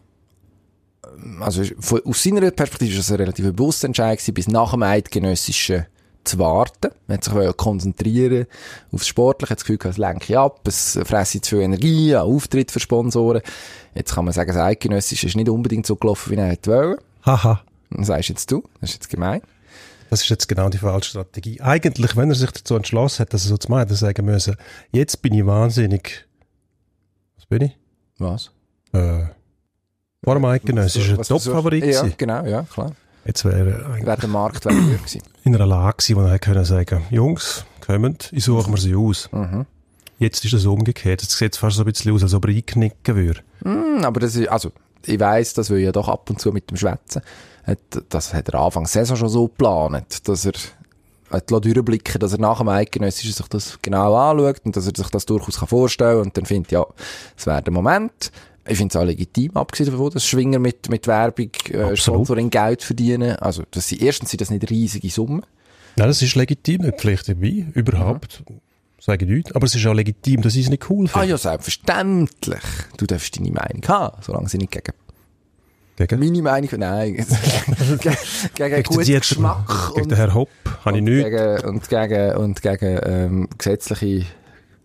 also von, aus seiner Perspektive ist das ein relativ bewusster Entscheid gewesen, bis nach dem Eidgenössischen zu warten. Er hat sich konzentrieren aufs Sportliche, hat das Gefühl, es lenke ab, es fresse zu viel Energie, an Auftritt für Sponsoren. Jetzt kann man sagen, das Eidgenössische ist nicht unbedingt so gelaufen, wie er hätte wollen. Haha. Das sagst jetzt du, das ist jetzt gemein. Das ist jetzt genau die falsche Strategie. Eigentlich, wenn er sich dazu entschlossen hat, dass er so zu machen, hätte er sagen müssen, jetzt bin ich wahnsinnig, was bin ich? Was? Äh, vor dem Eidgenössisch, ein Was versuchst- Top-Favorit Ja, genau, ja, klar. Jetzt wäre eigentlich Wäre der Markt wäre gewesen. in einer Lage gewesen, wo er hätte können sagen, Jungs, kommt, ich suche mir sie aus. Mhm. Jetzt ist es umgekehrt. Jetzt sieht es fast so ein bisschen aus, als ob er einknicken würde. Hm, aber das ist, also, ich weiss, das will ja doch ab und zu mit dem Schwätzen. Hat, das hat er Anfang Saison schon so geplant, dass er hat durchblicken, dass er nach dem Eidgenössischen sich das genau anschaut und dass er sich das durchaus kann vorstellen und dann findet, ja, es wäre der Moment. Ich finde es auch legitim, abgesehen davon, dass Schwinger mit, mit Werbung, äh. Sponsoring Geld verdienen. Also, das sind, erstens sind das nicht riesige Summen. Nein, das ist legitim, nicht Pflicht dabei, überhaupt. Sage ich nicht. Aber es ist auch legitim, dass ich es nicht cool Ah finde. ja, selbstverständlich. Du darfst deine Meinung haben, solange sie nicht gegen Gegen, meine Meinung, nein, gegen, gegen gegen guten Geschmack gegen den Herr Hopp habe ich nichts. gegen, und gegen, und gegen ähm, gesetzliche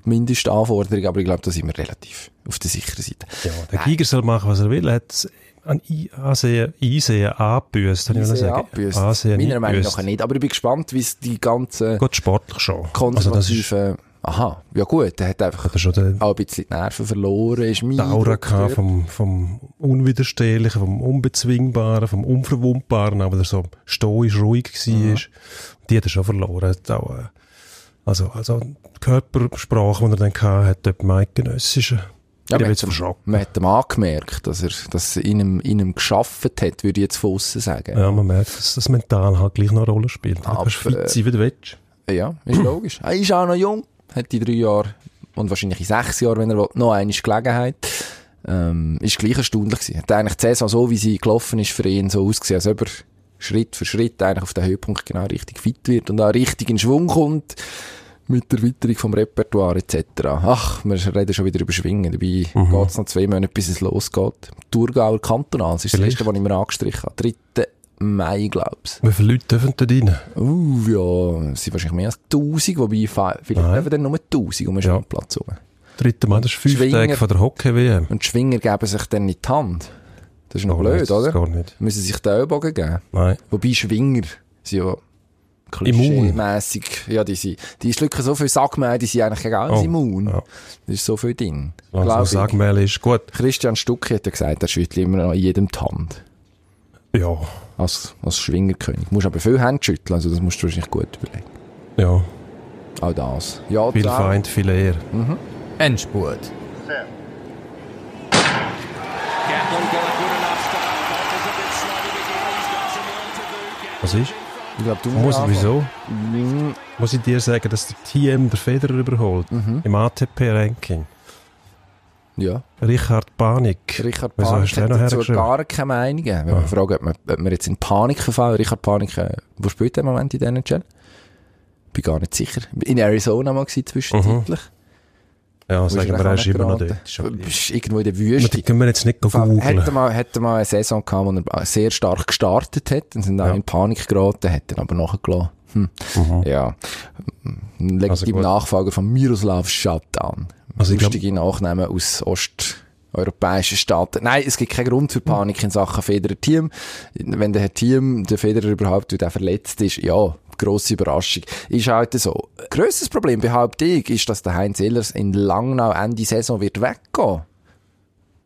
Mindestanforderungen, aber ich glaube, da sind wir relativ auf der sicheren Seite. Ja, der Giger soll machen, was er will. Er hat an Ansehen, Einsehen angebüßt, habe ich Sehr sagen. abgebüßt. Ansehen Meiner Meinung nach nicht, aber ich bin gespannt, wie es die ganzen Gut, sportlich schon. Also konservativen... aha, ja gut, der hat einfach er schon den, auch ein bisschen die Nerven verloren, ist mein die Aura vom, vom Unwiderstehlichen, vom Unbezwingbaren, vom Unverwundbaren, aber der so stoisch ruhig war. Die hat er schon verloren. Auch, äh, also, also die Körpersprache, die er dann hatte, hat dort im Eidgenössischen. Ja, man, jetzt hat ihm, man hat ihm angemerkt, dass er, dass er in ihm, in ihm geschafft hat, würde ich jetzt von aussen sagen. Ja, man merkt, dass das mental halt gleich noch eine Rolle spielt. Du Aber, kannst fit sein, wie du willst. Ja, ist logisch. Er ist auch noch jung, hat in drei Jahren und wahrscheinlich in sechs Jahren, wenn er will, noch eine Gelegenheit. Ähm, ist gleich erstaunlich gewesen. Hat eigentlich die Saison so, wie sie gelaufen ist, für ihn so ausgesehen, als ob er Schritt für Schritt eigentlich auf den Höhepunkt genau richtig fit wird und auch richtig in Schwung kommt mit der Erweiterung vom Repertoire etc. Ach, wir reden schon wieder über Schwingen. Dabei Mhm. geht's noch zwei Monate, bis es losgeht. Thurgauer Kantonal, das ist Vielleicht. das erste, was ich mir angestrichen habe. 3. Mai, glaub's. Wie viele Leute dürfen da rein? Uh, ja, es sind wahrscheinlich mehr als 1000, wobei vielleicht Nein. dürfen dann nur 1000 um den Ja. Spielplatz rum. Dritte Mal, das ist fünf Schwinger. Tage von der Hockey-WM. Und die Schwinger geben sich dann in die Hand. Das ist noch Oh, blöd, das oder? Gar nicht. Müssen sich den Ellbogen geben. Nein. Wobei Schwinger sind ja Immun. klischee-mässig. Ja, die sind, die schlucken so viel Sackmehl, die sind eigentlich gegen alles Oh, immun. ja. Da ist so viel drin. Lass Glaub mal ich. sagen, Mehl ist gut. Christian Stucki hat ja gesagt, er schüttelt immer noch in jedem die Hand. Ja, Als, als Schwingerkönig. Du musst aber viel Hände schütteln, also das musst du wahrscheinlich gut überlegen. ja. Auch das. Ja, Viel Traum. Feind, viel Ehr. Endspurt. Was ist? Ich glaube, du Muss, musst wieso? anfangen. Muss ich dir sagen, dass der TM der Federer überholt? Mhm. Im ATP-Ranking. Ja. Richard Panik. Richard Wieso Panik hat dazu gar keine Meinung. Wenn man Ah. fragt, ob man, ob man jetzt in Panik verfallen. Richard Panik, äh, wo spielt der Moment in der NHL? Bin gar nicht sicher. In Arizona mal gewesen, zwischenzeitlich. Ja, Wo ist sagen wir, er ist immer noch dort. Bist irgendwo in der Wüste. die können wir jetzt nicht googeln. Hätte mal, hätte mal eine Saison gehabt, wo er sehr stark gestartet hat, dann sind auch Ja. in Panik geraten, dann aber nachgelassen. Hm. Mhm. Ja. Legitimer Also gut. Nachfolger von Miroslav Shutdown. Also Lustige Nachnamen aus osteuropäischen Staaten. Nein, es gibt keinen Grund für Panik in Sachen Federer-Team. Wenn der Team, der Federer überhaupt, der verletzt ist, ja, grosse Überraschung. Ist halt so. Grösses Problem, behaupte ich, ist, dass der Heinz Ehlers in Langnau Ende Saison wird weggehen.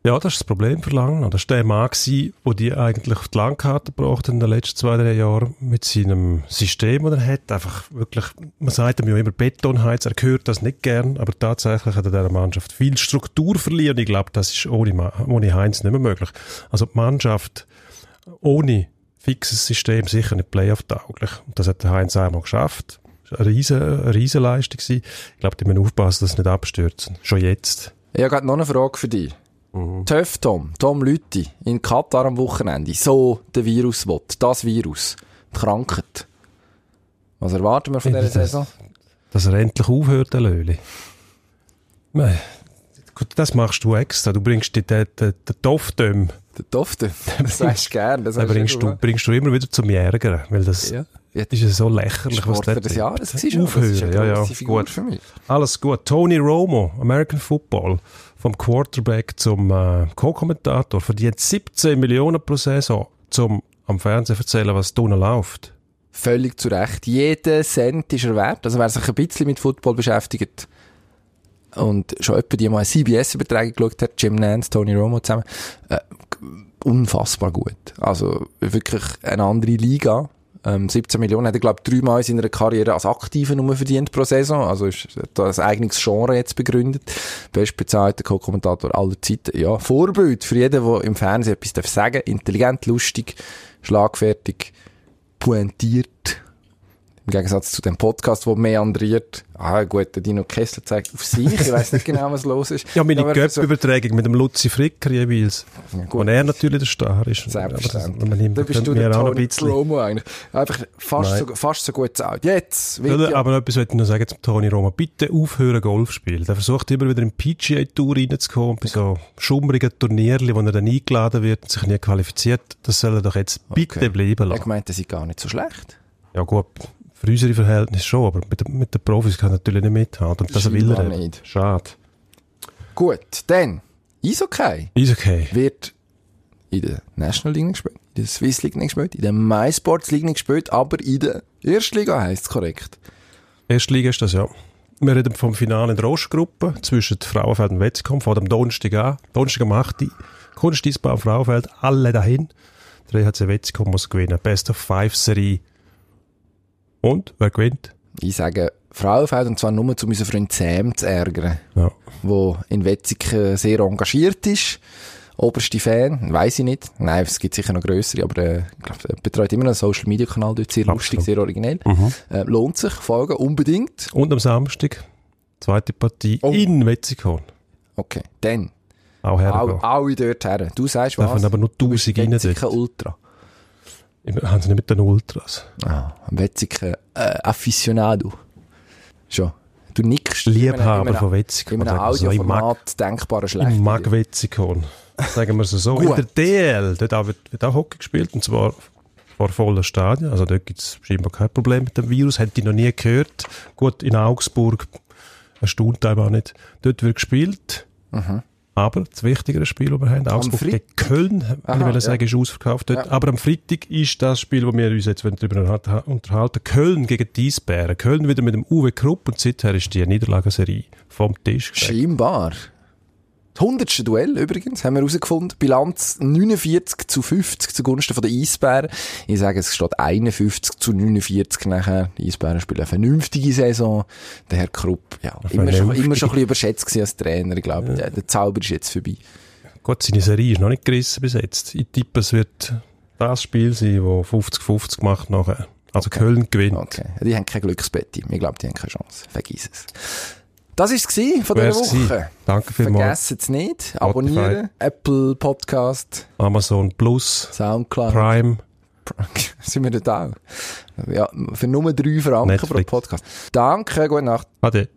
Ja, das ist das Problem für Langnau. Das war der Mann, der die eigentlich auf die Landkarte gebracht hat in den letzten zwei, drei Jahren mit seinem System, das er hat. Einfach wirklich, man sagt ihm ja immer Betonheiz, er gehört das nicht gern, aber tatsächlich hat er dieser Mannschaft viel Struktur verliehen und ich glaube, das ist ohne, ohne Heinz nicht mehr möglich. Also die Mannschaft ohne fixes System sicher nicht Playoff-tauglich. Das hat der Heinz einmal geschafft. Eine riesen, eine riesen Leistung. Ich glaube, die müssen aufpassen, dass sie nicht abstürzen. Schon jetzt. Ich habe noch eine Frage für dich. Töff Tom, Tom Lütti, in Katar am Wochenende, so der Virus will, das Virus, die Krankheit. Was erwarten wir von dieser das- Saison? Dass er endlich aufhört, der Löli. Nein, Gut, das machst du extra. Du bringst die, den, den, den Toftöm, Der Dofte, das sagst du gern. Das den bringst du, bringst du immer wieder zum Ärgern. Weil das Ja. Ja. ist ja so lächerlich, was Sportler der des. Jahres. Aufhören, Das ist eine ja, ja. Gut. für mich. Alles gut. Tony Romo, American Football, vom Quarterback zum äh, Co-Kommentator, verdient 17 Millionen pro Saison, zum am Fernsehen erzählen, was drinnen läuft. Völlig zu Recht. Jeder Cent ist er wert. Also wer sich ein bisschen mit Football beschäftigt und schon etwa die mal eine CBS-Übertragung geschaut hat, Jim Nance, Tony Romo zusammen, äh, unfassbar gut. Also wirklich eine andere Liga. Ähm, 17 Millionen hat er, glaube ich, dreimal in seiner Karriere als aktive Nummer verdient pro Saison. Also ist da ein eigenes Genre jetzt begründet. Bestbezahlter Co-Kommentator aller Zeiten. Ja, Vorbild für jeden, der im Fernsehen etwas darf sagen Intelligent, lustig, schlagfertig, pointiert. Im Gegensatz zu dem Podcast, der meandriert. Ah, gut, der Dino Kessler zeigt auf sich. Ich weiß nicht genau, was los ist. Ja, meine aber so- Göpp-Übertragung mit dem Luzi Fricker jeweils. Ja, Wo gut. er natürlich der Star ist. Selbstverständlich. Aber das- Da bist du der mir auch noch ein Tony bisschen. Romo eigentlich. Einfach fast Nein. so, fast so gut zahlt. Jetzt ja, aber etwas wollte ich noch sagen zum Tony Roma. Bitte aufhören Golf spielen. Der versucht immer wieder in PGA-Tour reinzukommen, bei so schummrigen Turnierli, wo er dann eingeladen wird und sich nie qualifiziert. Das soll er doch jetzt bitte Okay. bleiben ich lassen. meinte, das ist gar nicht so schlecht. Ja gut, für unsere Verhältnisse schon, aber mit, den- mit den Profis kann er natürlich nicht mithalten. Und das will er nicht. Schade. Gut, dann, Eishockey Ist okay. wird in der National League gespielt, in der Swiss League nicht gespielt, in der MySports League nicht gespielt, aber in der Erstliga heisst es korrekt. Erstliga ist das, ja. Wir reden vom Finale in der Ostgruppe zwischen Frauenfeld und Wetzikon, vor dem Donnerstag an. Donnerstag am 8. Uhr. Kunsteisbahn Frauenfeld, alle dahin. Der EHC Wetzikon muss gewinnen. Best of Five Serie. Und, wer gewinnt? Ich sage Frauenfeld, und zwar nur, um unseren Freund Sam zu ärgern, Ja. der in Wetzigen sehr engagiert ist. Oberste Fan, weiß ich nicht. Nein, es gibt sicher noch grössere, aber äh, er betreut immer noch einen Social Media Kanal dort, sehr lustig, Absolut. sehr originell. Mhm. Äh, lohnt sich, folgen, unbedingt. Und am Samstag, zweite Partie Oh. in Wetzikon. Okay, dann, Auch hergehen. alle, dort her. Du sagst was? Dürfen aber nur Du bist 1000 rein dort. Ultra. Haben sie nicht mit den Ultras. Ah, ein Wetzigen äh, Aficionado. Schon. Du nickst. Liebhaber von Wetzikon. In einem wir so. Ich mag, Audioformat denkbar schlecht. ich mag Wetzikon. Sagen wir es so. In der DL, dort auch, wird, wird auch Hockey gespielt, und zwar vor vollen Stadien. Also dort gibt es scheinbar kein Problem mit dem Virus. Hätte ich noch nie gehört. Gut, in Augsburg erstaunt einem auch nicht. Dort wird gespielt. Aber das wichtigere Spiel, das wir haben, Augsburg gegen Köln, wenn Aha, ich will ja. sagen, ist ausverkauft dort. Ja. Aber am Freitag ist das Spiel, wo wir uns jetzt darüber unterha- unterhalten, Köln gegen die Eisbären. Köln wieder mit dem Uwe Krupp und seither ist die Niederlagenserie vom Tisch. Scheinbar. Das 100. Duell übrigens, haben wir herausgefunden. Bilanz 49 zu 50 zugunsten von den Eisbären. Ich sage, es steht 51 zu 49 nachher. Die Eisbären spielen eine vernünftige Saison. Der Herr Krupp, ja, immer schon, immer schon ein bisschen überschätzt gewesen als Trainer. Ich glaube, der, der Zauber ist jetzt vorbei. Gut, seine Serie ist noch nicht gerissen bis jetzt. Ich tippe, es wird das Spiel sein, das 50-50 macht nachher. Also Köln gewinnt. Okay. Die haben kein Glücksbett. Ich glaube, die haben keine Chance. Vergiss es. Das war es von dieser Woche. gewesen. Danke vielmals. Vergessen es nicht. Abonnieren. Apple Podcast, Amazon Plus, Soundcloud. Prime. Sind wir dort auch? Ja, für nur drei Franken pro Netflix. Podcast. Danke, gute Nacht. Ade.